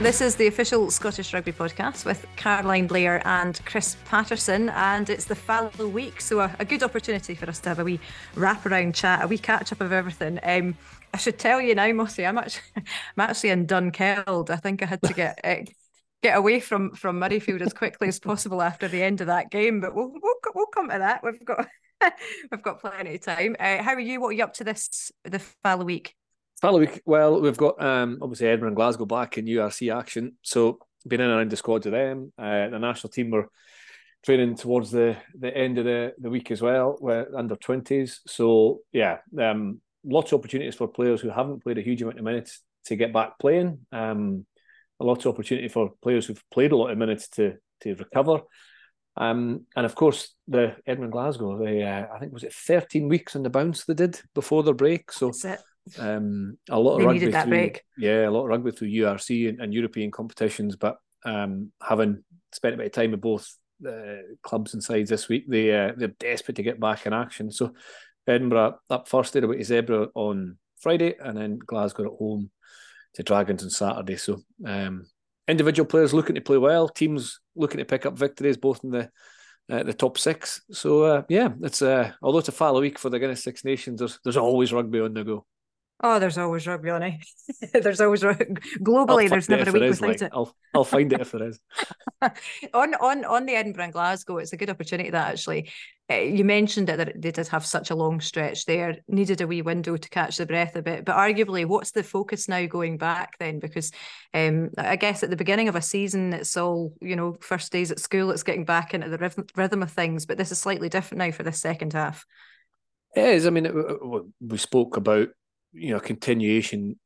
This is the official Scottish Rugby podcast with Caroline Blair and Chris Paterson, and it's the fallow week, so a, a, good opportunity for us to have a wee wraparound chat, a wee catch up of everything. Um, I should tell you now, Mossy, I'm actually, I'm actually in Dunkeld. I think I had to get uh, get away from from Murrayfield as quickly as possible after the end of that game, but we'll we'll, we'll come to that. We've got we've got plenty of time. Uh, how are you? What are you up to this the fallow week? Fallow week. Well, we've got um, obviously Edinburgh and Glasgow back in URC action. So been in and around the squads of them. Uh, the national team were training towards the the end of the, the week as well, under twenties. So yeah, um, lots of opportunities for players who haven't played a huge amount of minutes to get back playing. Um, a lot of opportunity for players who've played a lot of minutes to to recover. Um, and of course, the Edinburgh Glasgow, they uh, I think was it 13 weeks on the bounce they did before their break. So um, a lot of they rugby that through, break. Yeah, a lot of rugby through URC and, and European competitions, but um, having spent a bit of time with both uh, clubs and sides this week, they uh, they're desperate to get back in action. So Edinburgh up first, they're away to Zebre on Friday, and then Glasgow at home to Dragons on Saturday. So um, individual players looking to play well, teams looking to pick up victories, both in the uh, the top six. So uh, yeah, it's uh, although it's a fallow week for the Guinness Six Nations, there's there's always rugby on the go. Oh, there's always rugby on it. there's always globally. There's never a week without like, it. I'll I'll find it if there is. on on on the Edinburgh and Glasgow, it's a good opportunity that actually uh, you mentioned it that they did have such a long stretch there, needed a wee window to catch the breath a bit. But arguably, what's the focus now going back then? Because um, I guess at the beginning of a season, it's all you know, first days at school, it's getting back into the rhythm, rhythm of things. But this is slightly different now for the second half. It is. I mean, it, we spoke about you know continuation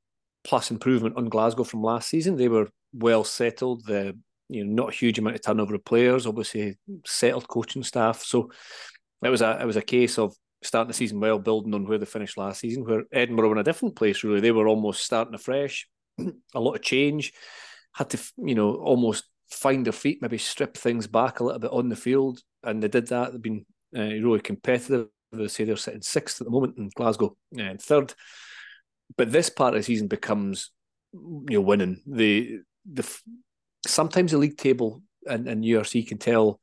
plus improvement on Glasgow from last season. They were well settled. The you know not a huge amount of turnover of players. Obviously settled coaching staff. So it was a it was a case of starting the season well, building on where they finished last season. Where Edinburgh were in a different place. Really, they were almost starting afresh. a lot of change. Had to you know almost find their feet, maybe strip things back a little bit on the field, and they did that. They've been uh, really competitive. They say they're sitting sixth at the moment, in Glasgow uh, third but this part of the season becomes you know winning the the sometimes the league table and, and URC can tell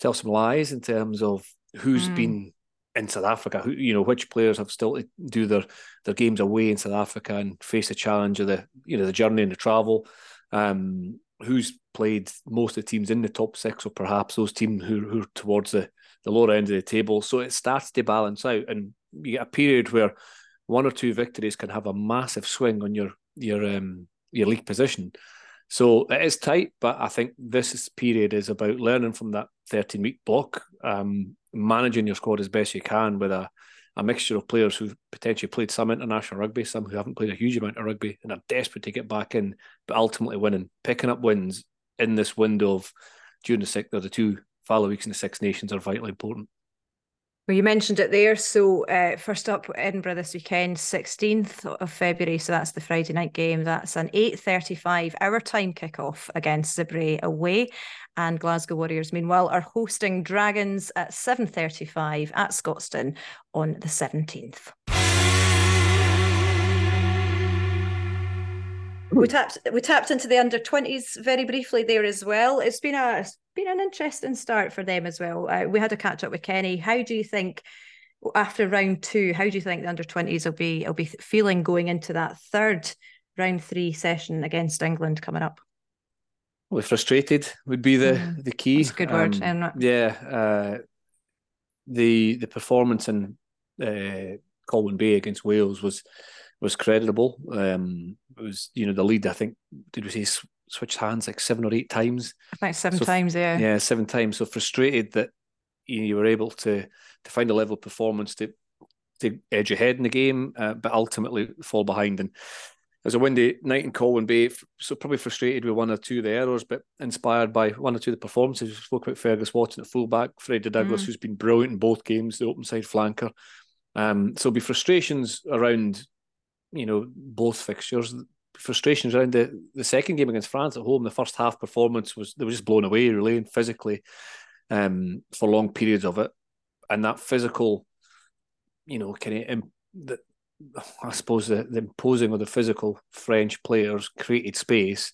tell some lies in terms of who's mm. been in South Africa, who you know which players have still to do their their games away in South Africa and face the challenge of the you know the journey and the travel. Um, who's played most of the teams in the top six, or perhaps those teams who who are towards the the lower end of the table. So it starts to balance out, and you get a period where one or two victories can have a massive swing on your your um, your league position. So it is tight, but I think this period is about learning from that 13 week block, um, managing your squad as best you can with a, a mixture of players who've potentially played some international rugby, some who haven't played a huge amount of rugby and are desperate to get back in, but ultimately winning, picking up wins in this window of June the 6th or the two fallow weeks in the Six Nations are vitally important. Well, you mentioned it there. So, uh, first up, Edinburgh this weekend, 16th of February. So, that's the Friday night game. That's an 8.35 hour time kickoff against Zebre away. And Glasgow Warriors, meanwhile, are hosting Dragons at 7.35 at Scotstoun on the 17th. We tapped we tapped into the under twenties very briefly there as well. It's been a it's been an interesting start for them as well. Uh, we had a catch up with Kenny. How do you think after round two? How do you think the under twenties will be will be feeling going into that third round three session against England coming up? Well, frustrated would be the mm, the key. That's a good word. Um, yeah, uh, the the performance in uh, Colwyn Bay against Wales was was credible. Um, it was you know the lead. I think did we say switched hands like seven or eight times? I think seven so, times. Yeah, yeah, seven times. So frustrated that you, know, you were able to to find a level of performance to to edge ahead in the game, uh, but ultimately fall behind. And it was a windy night in Colwyn Bay, so probably frustrated with one or two of the errors, but inspired by one or two of the performances. We spoke about Fergus Watson at fullback, Freddie Douglas, mm. who's been brilliant in both games, the open side flanker. Um, so be frustrations around you know, both fixtures. Frustrations around the, the second game against France at home. The first half performance was they were just blown away, really, and physically um, for long periods of it. And that physical, you know, kind of the, I suppose the, the imposing of the physical French players created space.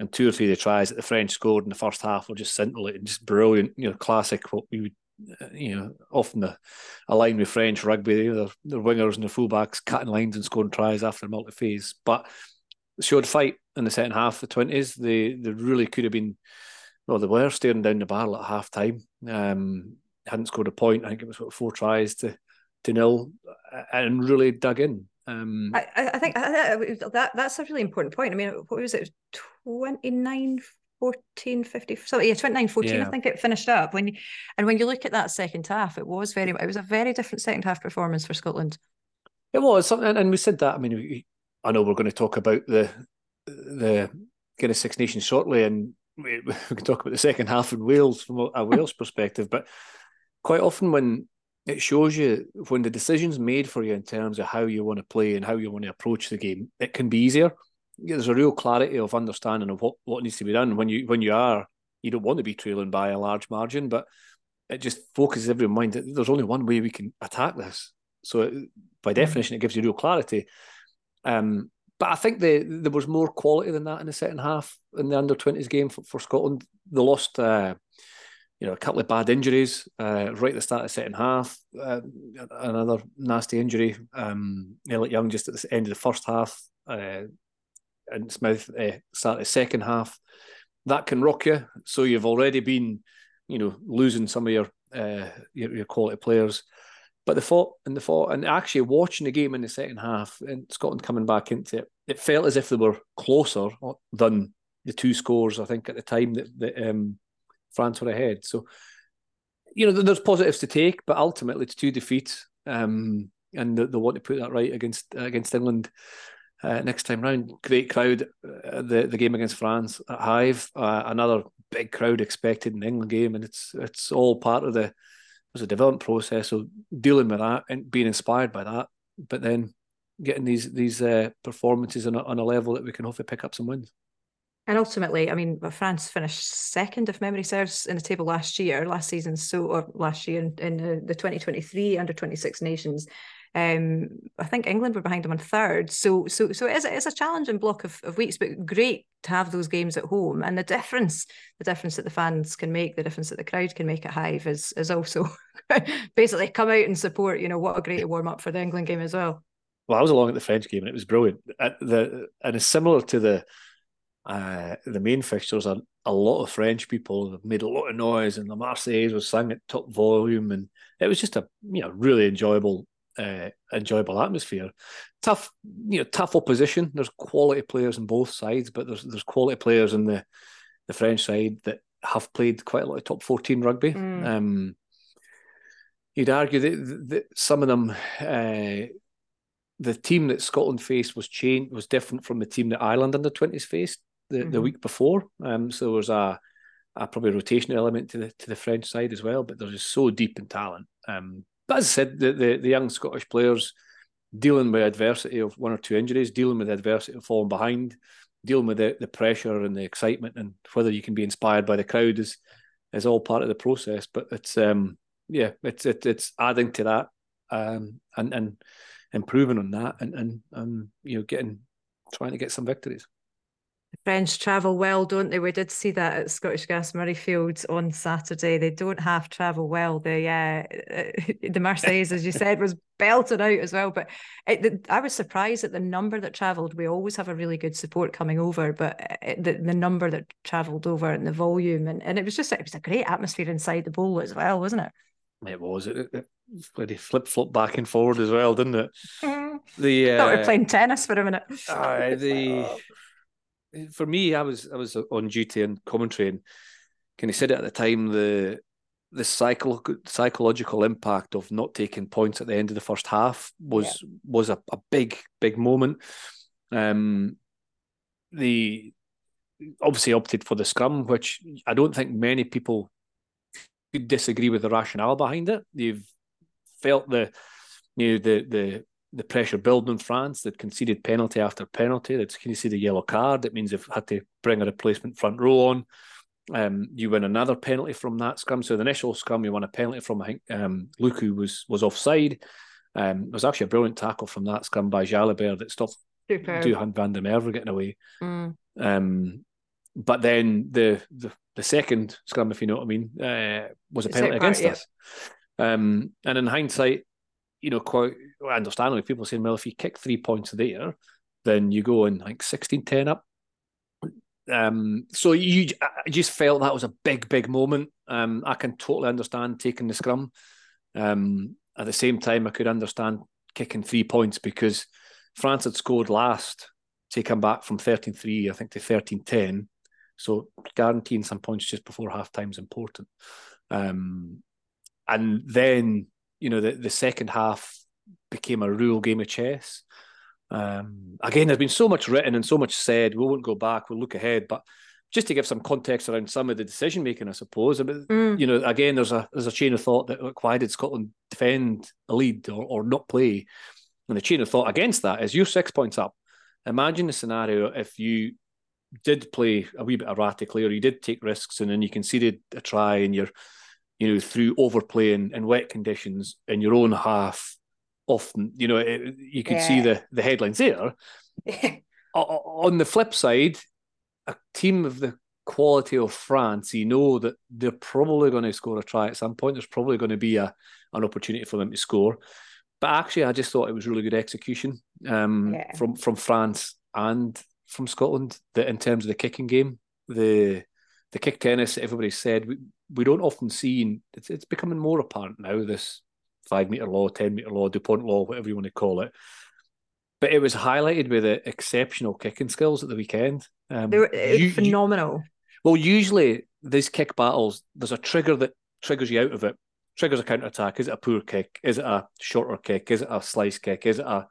and two or three of the tries that the French scored in the first half were just scintillating, just brilliant. You know, classic what we would, you know, often a, a with French rugby. Their, their wingers and their fullbacks cutting lines and scoring tries after multi phase. But showed fight in the second half, the twenties. They they really could have been. Well, they were staring down the barrel at half time. Um, hadn't scored a point. I think it was what, four tries to to nil, and really dug in. Um, I, I think that that's a really important point. I mean, what was it? 29 14 50 so yeah 29 14 yeah. i think it finished up when you, and when you look at that second half it was very it was a very different second half performance for scotland it was and we said that i mean i know we're going to talk about the the Guinness Six Nations shortly and we, we can talk about the second half in Wales from a Wales perspective but quite often when it shows you when the decision's made for you in terms of how you want to play and how you want to approach the game, it can be easier. There's a real clarity of understanding of what, what needs to be done. When you when you are, you don't want to be trailing by a large margin, but it just focuses everyone's mind that there's only one way we can attack this. So it, by mm-hmm. definition, it gives you real clarity. Um, but I think the, there was more quality than that in the second half in the under twenties game for, for Scotland. They lost uh, you know, a couple of bad injuries uh, right at the start of the second half. Uh, another nasty injury. Um, Elliot Young just at the end of the first half, and Smith uh, start the second half. That can rock you. So you've already been, you know, losing some of your uh, your, your quality players. But the fought and the fought and actually watching the game in the second half and Scotland coming back into it, it felt as if they were closer than the two scores. I think at the time that, that um, France were ahead. So, you know, there's positives to take, but ultimately it's two defeats, um, and they, they, want to put that right against against England uh, next time round. Great crowd, uh, the the game against France at Hive, uh, another big crowd expected in the England game, and it's it's all part of the was a development process. So dealing with that and being inspired by that, but then getting these these uh, performances on a, on a level that we can hopefully pick up some wins. And ultimately, I mean, France finished second, if memory serves, in the table last year, last season, so or last year in, in the, the 2023 under 26 nations. Um, I think England were behind them on third. So so so it is, it is a challenging block of, of weeks, but great to have those games at home. And the difference, the difference that the fans can make, the difference that the crowd can make at Hive is is also basically come out and support. You know, what a great warm up for the England game as well. Well, I was along at the French game and it was brilliant. At the and it's similar to the uh, the main fixtures are a lot of French people have made a lot of noise, and the Marseillaise was sung at top volume, and it was just a you know really enjoyable uh, enjoyable atmosphere. Tough, you know, tough opposition. There's quality players on both sides, but there's there's quality players in the the French side that have played quite a lot of top fourteen rugby. Mm. Um, you'd argue that, that some of them. Uh, the team that Scotland faced was changed was different from the team that Ireland under twenties faced the, mm-hmm. the week before. Um, so there was a, a probably rotation element to the to the French side as well. But they're just so deep in talent. Um, but as I said, the, the, the young Scottish players dealing with adversity of one or two injuries, dealing with adversity of falling behind, dealing with the, the pressure and the excitement, and whether you can be inspired by the crowd is is all part of the process. But it's um yeah, it's it, it's adding to that um and and improving on that and and um you know getting trying to get some victories. French travel well, don't they? We did see that at Scottish Gas Murrayfield on Saturday. They don't half travel well. The uh, the Marseillaise, as you said, was belted out as well. But it, the, I was surprised at the number that travelled. We always have a really good support coming over, but uh, the, the number that travelled over and the volume, and, and it was just it was a great atmosphere inside the bowl as well, wasn't it? It was. It, it, flip flop back and forward as well, didn't it? The uh, thought we were playing tennis for a minute. Uh, the for me, I was I was on duty and commentary, and can you said it at the time the the cycle psychological impact of not taking points at the end of the first half was yeah. was a, a big big moment. Um, the obviously opted for the scrum, which I don't think many people could disagree with the rationale behind it. You've felt the you know the the the pressure building in France. They'd conceded penalty after penalty. They'd conceded a yellow card. That means they've had to bring a replacement front row on. Um, you win another penalty from that scrum. So the initial scrum, you won a penalty from I think um, Lucu was was offside. Um, it was actually a brilliant tackle from that scrum by Jalibert that stopped Duhan van der Merwe getting away. Mm. Um, but then the, the, the second scrum, if you know what I mean, uh, was a penalty against part, us. Um, and in hindsight, you know, quite understandably, people saying, well, if you kick three points there, then you go in like 16 10 up. Um, so you I just felt that was a big, big moment. Um, I can totally understand taking the scrum. Um, at the same time, I could understand kicking three points because France had scored last come back from 13 3, I think, to 13 10. So guaranteeing some points just before half time is important. Um, and then, you know, the, the second half became a real game of chess. Um, again, there's been so much written and so much said. We won't go back. We'll look ahead. But just to give some context around some of the decision making, I suppose. I mean, mm. You know, again, there's a there's a chain of thought that look, why did Scotland defend a lead or, or not play? And the chain of thought against that is you're six points up. Imagine the scenario if you did play a wee bit erratically or you did take risks and then you conceded a try and you're, you know, through overplaying in wet conditions in your own half often, you know, it, you could yeah. see the the headlines there. On the flip side, a team of the quality of France, you know that they're probably going to score a try at some point. There's probably going to be a an opportunity for them to score. But actually, I just thought it was really good execution um, yeah. from from France and from Scotland. That in terms of the kicking game, the the kick tennis, everybody said we, we don't often see. It's it's becoming more apparent now. This five meter law, ten meter law, Dupont law, whatever you want to call it. But it was highlighted with the exceptional kicking skills at the weekend. Um, they were you, phenomenal. You, well, usually these kick battles, there's a trigger that triggers you out of it. Triggers a counter attack. Is it a poor kick? Is it a shorter kick? Is it a slice kick? Is it a,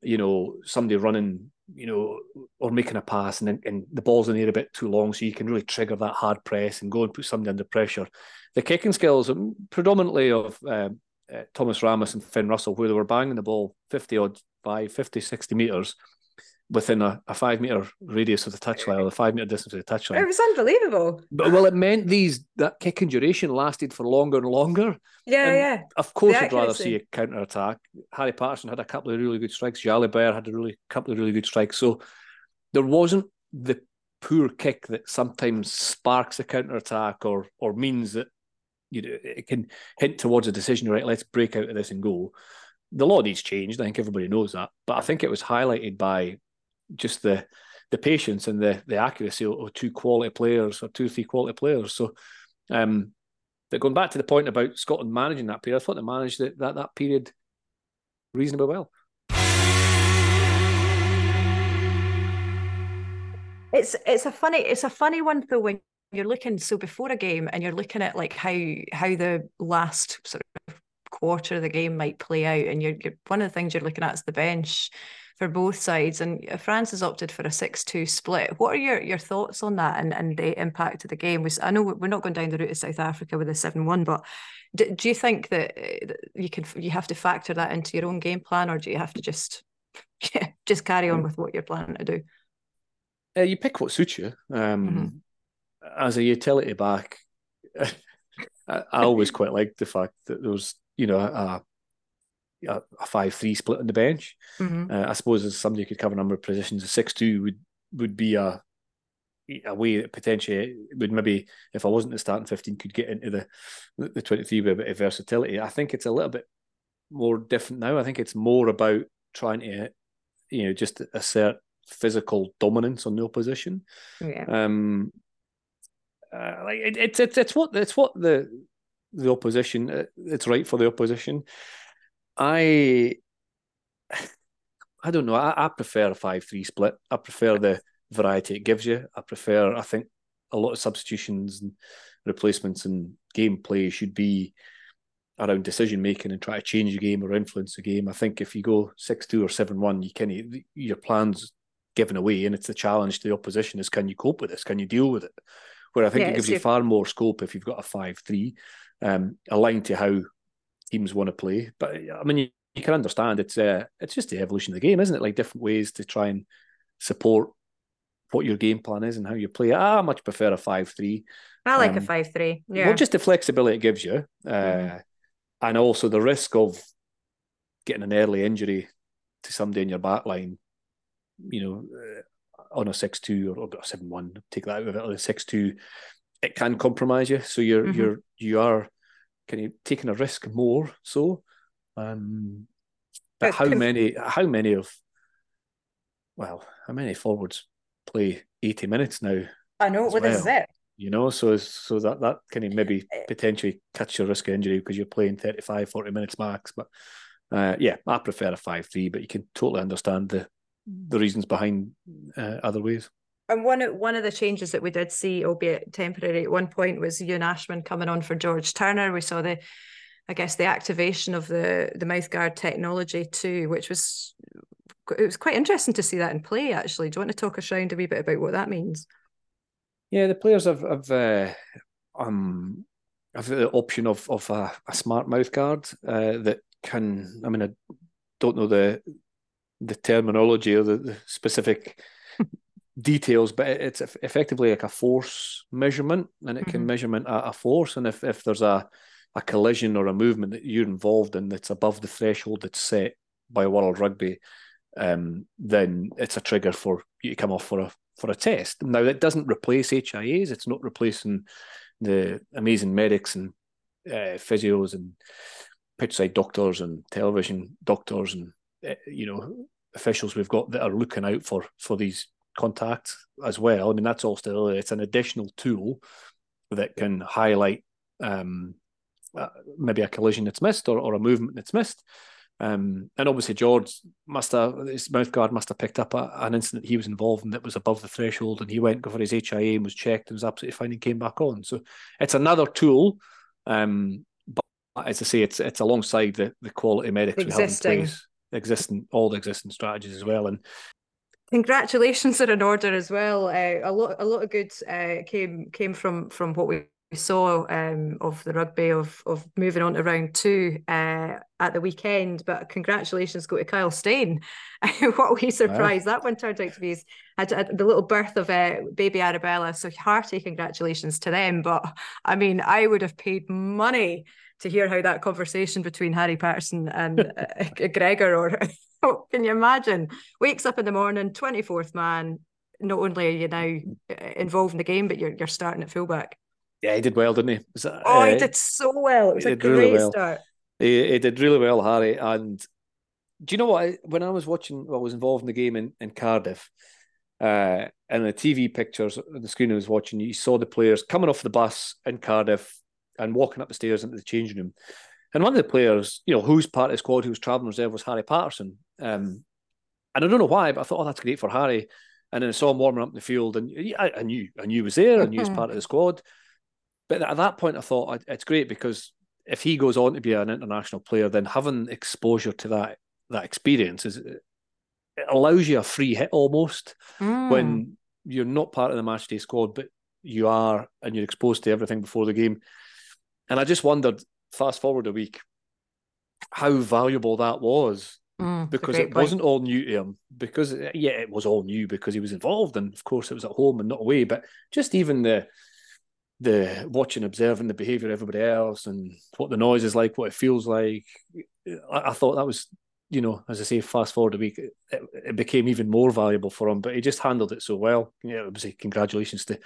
you know, somebody running, you know, or making a pass and and the ball's in the air a bit too long, so you can really trigger that hard press and go and put somebody under pressure. The kicking skills, predominantly of um, uh, Thomas Ramos and Finn Russell, where they were banging the ball 50 odd by 50, 60 metres within a, a five metre radius of the touchline or the five metre distance of the touchline. It was unbelievable. But well, it meant these that kicking duration lasted for longer and longer. Yeah, and yeah. Of course, I'd rather see a counter attack. Harry Paterson had a couple of really good strikes. Jalibert had a really couple of really good strikes. So there wasn't the poor kick that sometimes sparks a counter attack or or means that you know, it can hint towards a decision, right? Let's break out of this and go. The law needs changed. I think everybody knows that. But I think it was highlighted by just the the patience and the the accuracy of two quality players or two, or three quality players. So um but going back to the point about Scotland managing that period, I thought they managed it, that that period reasonably well. It's it's a funny it's a funny one though when you're looking so before a game and you're looking at like how how the last sort of quarter of the game might play out and you're, you're one of the things you're looking at is the bench for both sides and France has opted for a 6-2 split. What are your, your thoughts on that and, and the impact of the game? I know we're not going down the route of South Africa with a 7-1 but do, do you think that you can you have to factor that into your own game plan or do you have to just just carry on mm. with what you're planning to do? uh, you pick what suits you. Um, mm-hmm. as a utility back, I, I always quite liked the fact that there was, you know, a, a, a five three split on the bench. Mm-hmm. Uh, I suppose as somebody who could cover a number of positions, a six two would would be a a way that potentially would maybe, if I wasn't the starting fifteen, could get into the the twenty three with a bit of versatility. I think it's a little bit more different now. I think it's more about trying to, you know, just assert physical dominance on the opposition. Yeah. Um, uh, like it, it's it's it's what it's what the the opposition uh, it's right for the opposition. I I don't know. I, I prefer a five three split. I prefer the variety it gives you. I prefer. I think a lot of substitutions and replacements and gameplay should be around decision making and try to change the game or influence the game. I think if you go six two or seven one, you can your plans given away, and it's the challenge to the opposition is can you cope with this? Can you deal with it? where I think yeah, it gives you far more scope if you've got a five-three, um, aligned to how teams want to play. But I mean, you, you can understand it's uh, it's just the evolution of the game, isn't it? Like different ways to try and support what your game plan is and how you play. I much prefer a five-three. I like um, a five-three. Yeah, well, just the flexibility it gives you, uh, mm. and also the risk of getting an early injury to somebody in your back line. You know, uh, on a six two or, a seven one, take that out of it, on a six two, it can compromise you. So you're mm-hmm. you're you are kind of taking a risk more. So, um, but how many how many of well, how many forwards play eighty minutes now? I know. What well, is it? You know, so so that that kind of maybe eh. potentially cuts your risk of injury because you're playing 35, 40 minutes max. But uh, yeah, I prefer a five three, but you can totally understand the the reasons behind uh, other ways. And one of one of the changes that we did see, albeit temporary at one point, was Ewan Ashman coming on for George Turner. We saw the, I guess, the activation of the the mouthguard technology too, which was it was quite interesting to see that in play. Actually, do you want to talk us around a wee bit about what that means? Yeah, the players have have uh, um have the option of of a, a smart mouthguard uh, that can. I mean, I don't know the the terminology or the, the specific details, but it's effectively like a force measurement, and it can mm-hmm. measurement a, a, force. And if, if there's a a collision or a movement that you're involved in that's above the threshold that's set by World Rugby, um, then it's a trigger for you to come off for a for a test. Now that doesn't replace HIAs. It's not replacing the amazing medics and uh, physios and pitchside doctors and television doctors and uh, you know officials we've got that are looking out for for these contacts as well. I mean that's all still it's an additional tool that can highlight um, uh, maybe a collision that's missed or, or a movement that's missed. Um, and obviously George must have his mouth guard must have picked up a, an incident he was involved in that was above the threshold, and he went for his HIA and was checked and was absolutely fine and came back on. So it's another tool. Um, but as I say, it's it's alongside the the quality medics existing. we have in place, existing all the existing strategies as well. And congratulations are in order as well. Uh, a lot a lot of good uh, came came from from what we saw um, of the rugby of of moving on to round two uh, at the weekend. But congratulations go to Kyle Steyn. what we surprised that one turned out to be had, had the little birth of uh, baby Arabella. So hearty congratulations to them. But I mean, I would have paid money to hear how that conversation between Harry Paterson and uh, Gregor, or can you imagine? Wakes up in the morning, 24th man. Not only are you now uh, involved in the game, but you're you're starting at fullback. Yeah, he did well, didn't he? That, oh, uh, he did so well. It was a great really well. start. He, he, did really well, Harry. And do you know what? When I was watching, well, I was involved in the game in, in Cardiff, uh, and the TV pictures on the screen I was watching, you saw the players coming off the bus in Cardiff and walking up the stairs into the changing room. And one of the players, you know, who's part of the squad, who was travelling reserve, was Harry Paterson. Um, and I don't know why, but I thought, oh, that's great for Harry. And then I saw him warming up in the field, and I, I knew, I knew he was there, I knew he was part of the squad. But at that point, I thought it's great because if he goes on to be an international player, then having exposure to that that experience is it allows you a free hit almost mm. when you're not part of the match day squad, but you are and you're exposed to everything before the game. And I just wondered, fast forward a week, how valuable that was mm, because it point. wasn't all new to him. Because yeah, it was all new because he was involved, and of course it was at home and not away. But just even the the watching, observing the behaviour of everybody else and what the noise is like, what it feels like. I, I thought that was, you know, as I say, fast forward a week, it, it, became even more valuable for him. But he just handled it so well. Yeah, obviously, congratulations to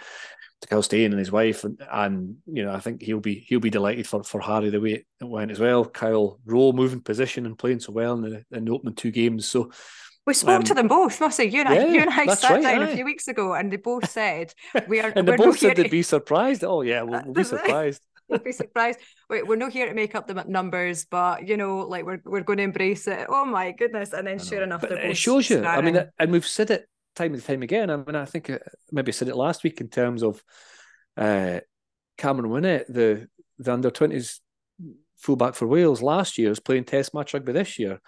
to Kyle Steyn and his wife, and, and you know, I think he'll be he'll be delighted for, for Harry the way it went as well. Kyle Rowe moving position and playing so well in the in the opening two games. So we spoke um, to them both, must say. You and yeah, I, you and I sat right, down aye. a few weeks ago, and they both said we are. and they both said they'd be surprised. Oh yeah, we'll, we'll be surprised. we'll be surprised. Wait, we're not here to make up the numbers, but you know, like we're we're going to embrace it. Oh my goodness! And then sure enough, it shows you. I mean, and we've said it time and time again. I mean, I think uh, maybe I said it last week in terms of uh, Cameron Winnett, the the under twenties fullback for Wales last year, is playing Test match rugby this year.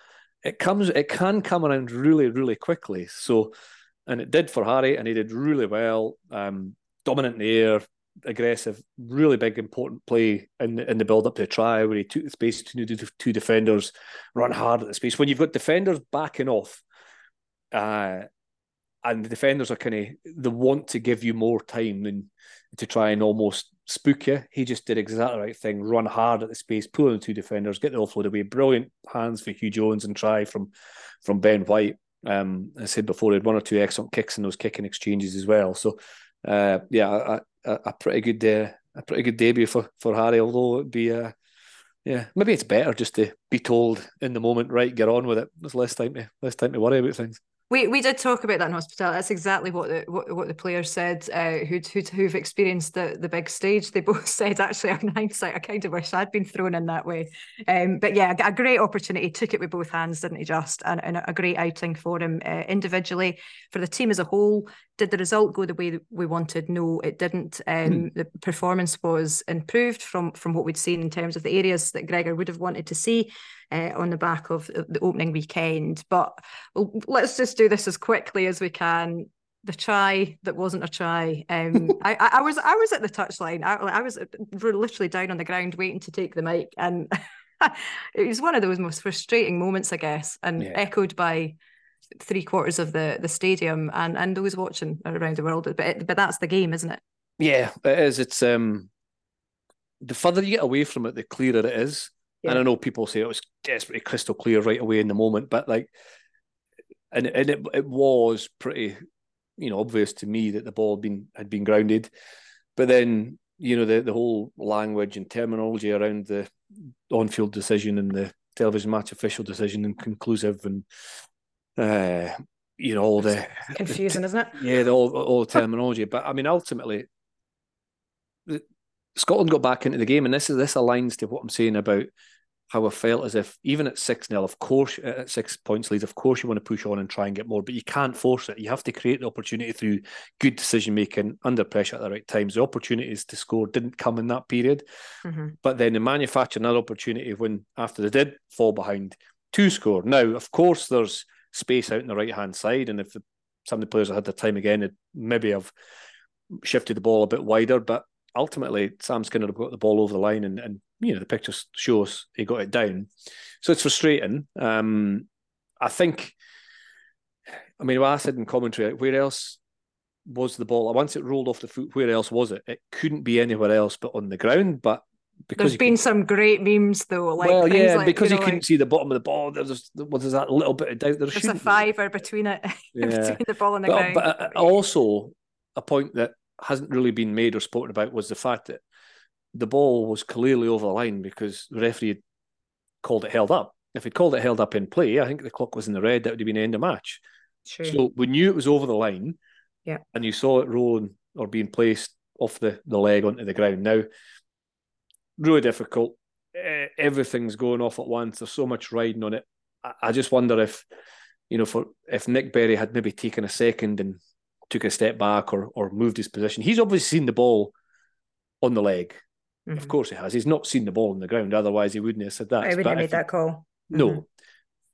It comes it can come around really really quickly. So and it did for harry and he did really well um, dominant in the air aggressive really big important play in, in the build up to a try where he took the space to two, two defenders run hard at the space. When you've got defenders backing off uh, and the defenders are kind of they want to give you more time than to try and almost spook you. He just did exactly the right thing, run hard at the space, pull in two defenders, get the offload away. Brilliant hands for Huw Jones and try from from Ben White. Um, I said before, he had one or two excellent kicks in those kicking exchanges as well. So, uh, yeah, a, a, a pretty good uh, a pretty good debut for for Harry. Although it'd be uh, yeah, maybe it's better just to be told in the moment, right? Get on with it. There's less time to less time to worry about things. We we did talk about that in hospital. That's exactly what the what, what the players said uh, who'd, who'd who've experienced the the big stage. They both said actually, on hindsight, I kind of wish I'd been thrown in that way. Um, but yeah, a great opportunity. Took it with both hands, didn't he? Just and, and a great outing for him uh, individually, for the team as a whole. Did the result go the way we wanted? No, it didn't. Um, hmm. The performance was improved from from what we'd seen in terms of the areas that Gregor would have wanted to see uh, on the back of the opening weekend. But let's just do this as quickly as we can. The try that wasn't a try. Um, I, I, was I was at the touchline. I, I was literally down on the ground waiting to take the mic, and it was one of those most frustrating moments, I guess, and yeah. echoed by three quarters of the the stadium and and those watching around the world. But it, but that's the game, isn't it? Yeah, it is. It's um the further you get away from it, the clearer it is. Yeah. And I know people say it was desperately crystal clear right away in the moment, but like, and and it it was pretty, you know, obvious to me that the ball had been had been grounded, but then you know the the whole language and terminology around the on-field decision and the television match official decision and conclusive and uh you know all the confusing, the, isn't it? Yeah, the, all all the terminology. but I mean, ultimately, the, Scotland got back into the game, and this is this aligns to what I'm saying about how I felt as if even at 6 0, of course, uh, at six points lead, of course, you want to push on and try and get more, but you can't force it. You have to create the opportunity through good decision making under pressure at the right times. The opportunities to score didn't come in that period, mm-hmm. but then they manufactured another opportunity when, after they did fall behind, to score. Now, of course, there's space out in the right hand side, and if the, some of the players had had the time again, it maybe have shifted the ball a bit wider, but ultimately Sam Skinner got the ball over the line and, and you know the pictures show us he got it down. So it's frustrating. Um, I think. I mean, what I said in commentary, where else was the ball? Once it rolled off the foot, where else was it? It couldn't be anywhere else but on the ground. But because there's been some great memes though. Like well, yeah, like, because you, know, you couldn't like, see the bottom of the ball. There's well, there's that little bit of doubt. There there's a fiver be. between it, yeah. between the ball and the but, ground. But uh, also, a point that hasn't really been made or spoken about was the fact that the ball was clearly over the line because the referee had called it held up. If he'd called it held up in play, I think the clock was in the red, that would have been end of match. True. So we knew it was over the line. Yeah. And you saw it rolling or being placed off the, the leg onto the ground. Now, really difficult. Eh, everything's going off at once. There's so much riding on it. I just wonder if, you know, for if Nick Berry had maybe taken a second and took a step back or or moved his position. He's obviously seen the ball on the leg. Mm-hmm. Of course he has. He's not seen the ball on the ground. Otherwise, he wouldn't have said that. I wouldn't have made that call. No. Mm-hmm.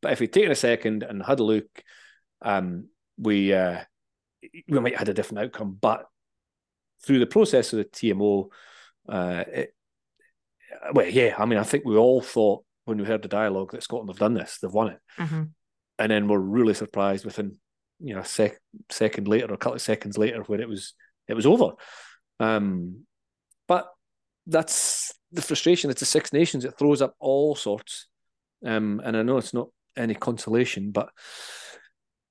But if he'd taken a second and had a look, um, we uh, we might have had a different outcome. But through the process of the TMO, uh, it, well, yeah, I mean, I think we all thought when we heard the dialogue that Scotland have done this, they've won it. Mm-hmm. And then we're really surprised within, you know, a sec- second later or a couple of seconds later when it was it was over. Um, but that's the frustration. It's the Six Nations. It throws up all sorts. Um, and I know it's not any consolation, but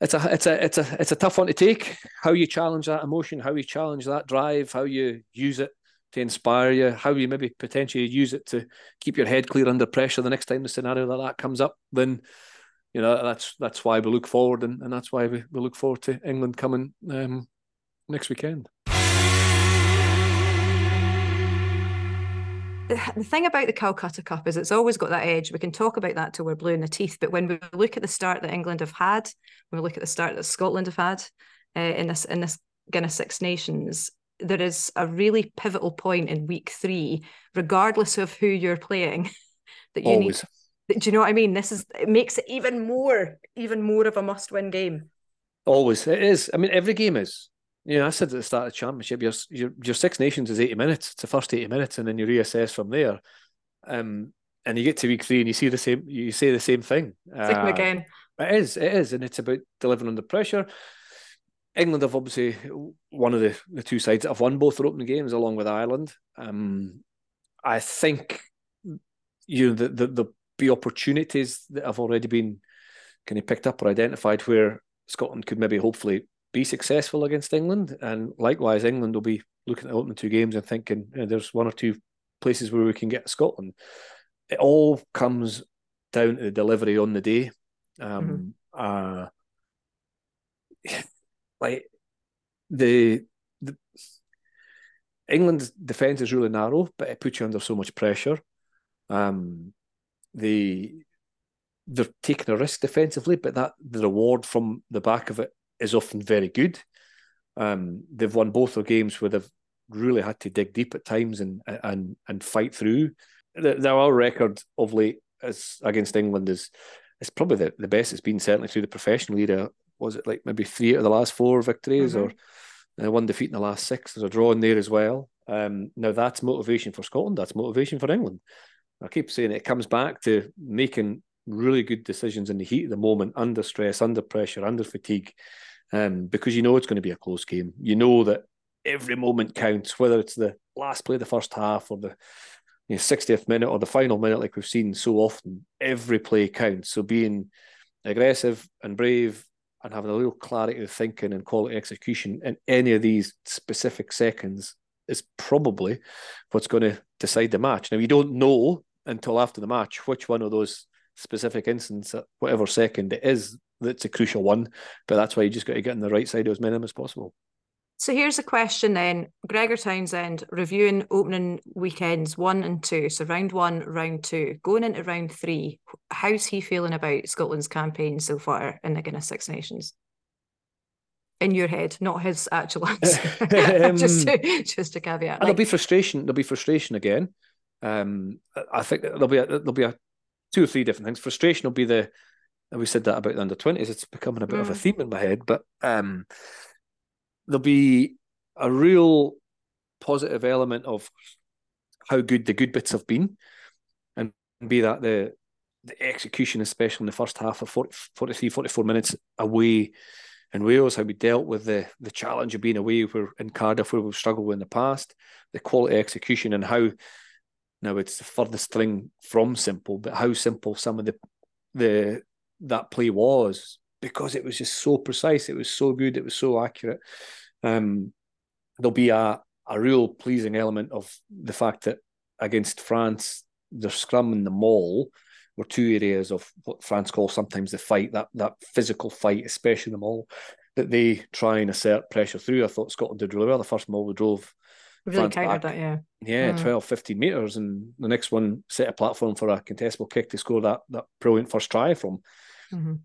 it's a it's a it's a it's a tough one to take. How you challenge that emotion, how you challenge that drive, how you use it to inspire you, how you maybe potentially use it to keep your head clear under pressure the next time the scenario that that comes up. Then you know that's that's why we look forward, and, and that's why we, we look forward to England coming um, next weekend. the thing about the Calcutta Cup is it's always got that edge. We can talk about that till we're blue in the teeth, but when we look at the start that England have had, when we look at the start that Scotland have had uh, in this in this Guinness Six Nations, there is a really pivotal point in week three, regardless of who you're playing, that you always. need. Do you know what I mean? This is it makes it even more, even more of a must-win game. Always, it is. I mean, every game is. Yeah, I said at the start of the championship, your, your your Six Nations is eighty minutes. It's the first eighty minutes, and then you reassess from there. Um, and you get to week three, and you see the same. You say the same thing. uh, again. It is. It is, and it's about delivering under pressure. England have obviously one of the, the two sides that have won both their opening games, along with Ireland. Um, I think you know the, the the be opportunities that have already been kind of picked up or identified where Scotland could maybe hopefully be successful against England, and likewise England will be looking at the opening two games and thinking you know, there's one or two places where we can get Scotland. It all comes down to the delivery on the day. Um, mm-hmm. uh, like the, the England's defence is really narrow, but it puts you under so much pressure. Um, they they're taking a risk defensively, but that the reward from the back of it is often very good. Um, they've won both their games where they've really had to dig deep at times and and and fight through. Their record of late as against England is is probably the, the best it's been certainly through the professional era. Was it like maybe three out of the last four victories mm-hmm. or uh, one defeat in the last six? There's a draw in there as well. Um, now that's motivation for Scotland. That's motivation for England. I keep saying it, it comes back to making really good decisions in the heat of the moment, under stress, under pressure, under fatigue, um, because you know it's going to be a close game. You know that every moment counts, whether it's the last play of the first half or the you know, 60th minute or the final minute, like we've seen so often. Every play counts. So being aggressive and brave and having a little clarity of thinking and quality execution in any of these specific seconds is probably what's going to decide the match. Now, you don't know until after the match which one of those specific instance at whatever second it is that's a crucial one. But that's why you just got to get on the right side of as many as possible. So here's a question then. Gregor Townsend reviewing opening weekends one and two. So round one, round two. Going into round three, how's he feeling about Scotland's campaign so far in the Guinness Six Nations? In your head, not his actual answer. um, just, to, just a caveat. Like, there'll be frustration. There'll be frustration again. Um, I think there'll be a, there'll be a two or three different things. Frustration will be the we said that about the under twenties. It's becoming a bit mm. of a mm. theme in my head, but um, there'll be a real positive element of how good the good bits have been, and be that the the execution, especially in the first half of 40, 43, 44 minutes away in Wales, how we dealt with the the challenge of being away where in Cardiff where we've struggled with in the past, the quality execution and how now it's the furthest thing from simple, but how simple some of the the that play was because it was just so precise, it was so good, it was so accurate. Um, there'll be a a real pleasing element of the fact that against France, the scrum and the maul were two areas of what France calls sometimes the fight, that that physical fight, especially the maul, that they try and assert pressure through. I thought Scotland did really well. The first maul we drove really countered that, yeah. Yeah, mm. 12, 15 metres. And the next one set a platform for a contestable kick to score that that brilliant first try from. Mm-hmm.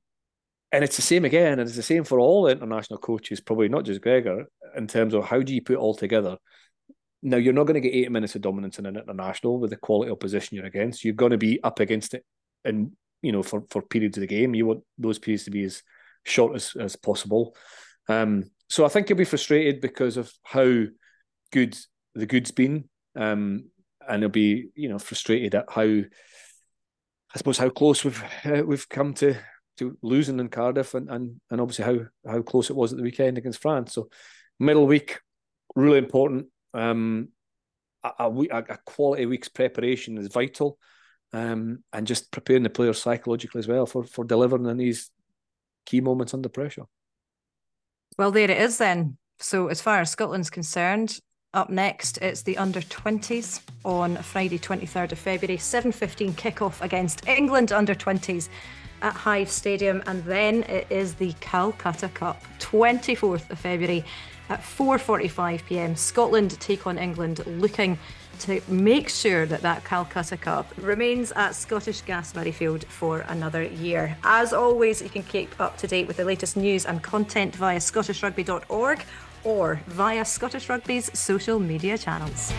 And it's the same again, and it's the same for all international coaches, probably not just Gregor, in terms of how do you put it all together. Now, you're not going to get eight minutes of dominance in an international with the quality of position you're against. You're going to be up against it and you know, for, for periods of the game. You want those periods to be as short as, as possible. Um, so I think you'll be frustrated because of how good the good's been, um, and he'll be you know frustrated at how I suppose how close we've uh, we've come to to losing in Cardiff, and, and and obviously how how close it was at the weekend against France. So middle week, really important. Um, a, a, a quality week's preparation is vital, um, and just preparing the players psychologically as well for for delivering in these key moments under pressure. Well, there it is then. So, as far as Scotland's concerned, up next, it's the under 20s on Friday, 23rd of February, 7:15 kickoff against England under 20s at Hive Stadium, and then it is the Calcutta Cup, 24th of February at 4:45 p.m. Scotland take on England, looking to make sure that that Calcutta Cup remains at Scottish Gas Murrayfield for another year. As always, you can keep up to date with the latest news and content via scottishrugby.org or via Scottish Rugby's social media channels.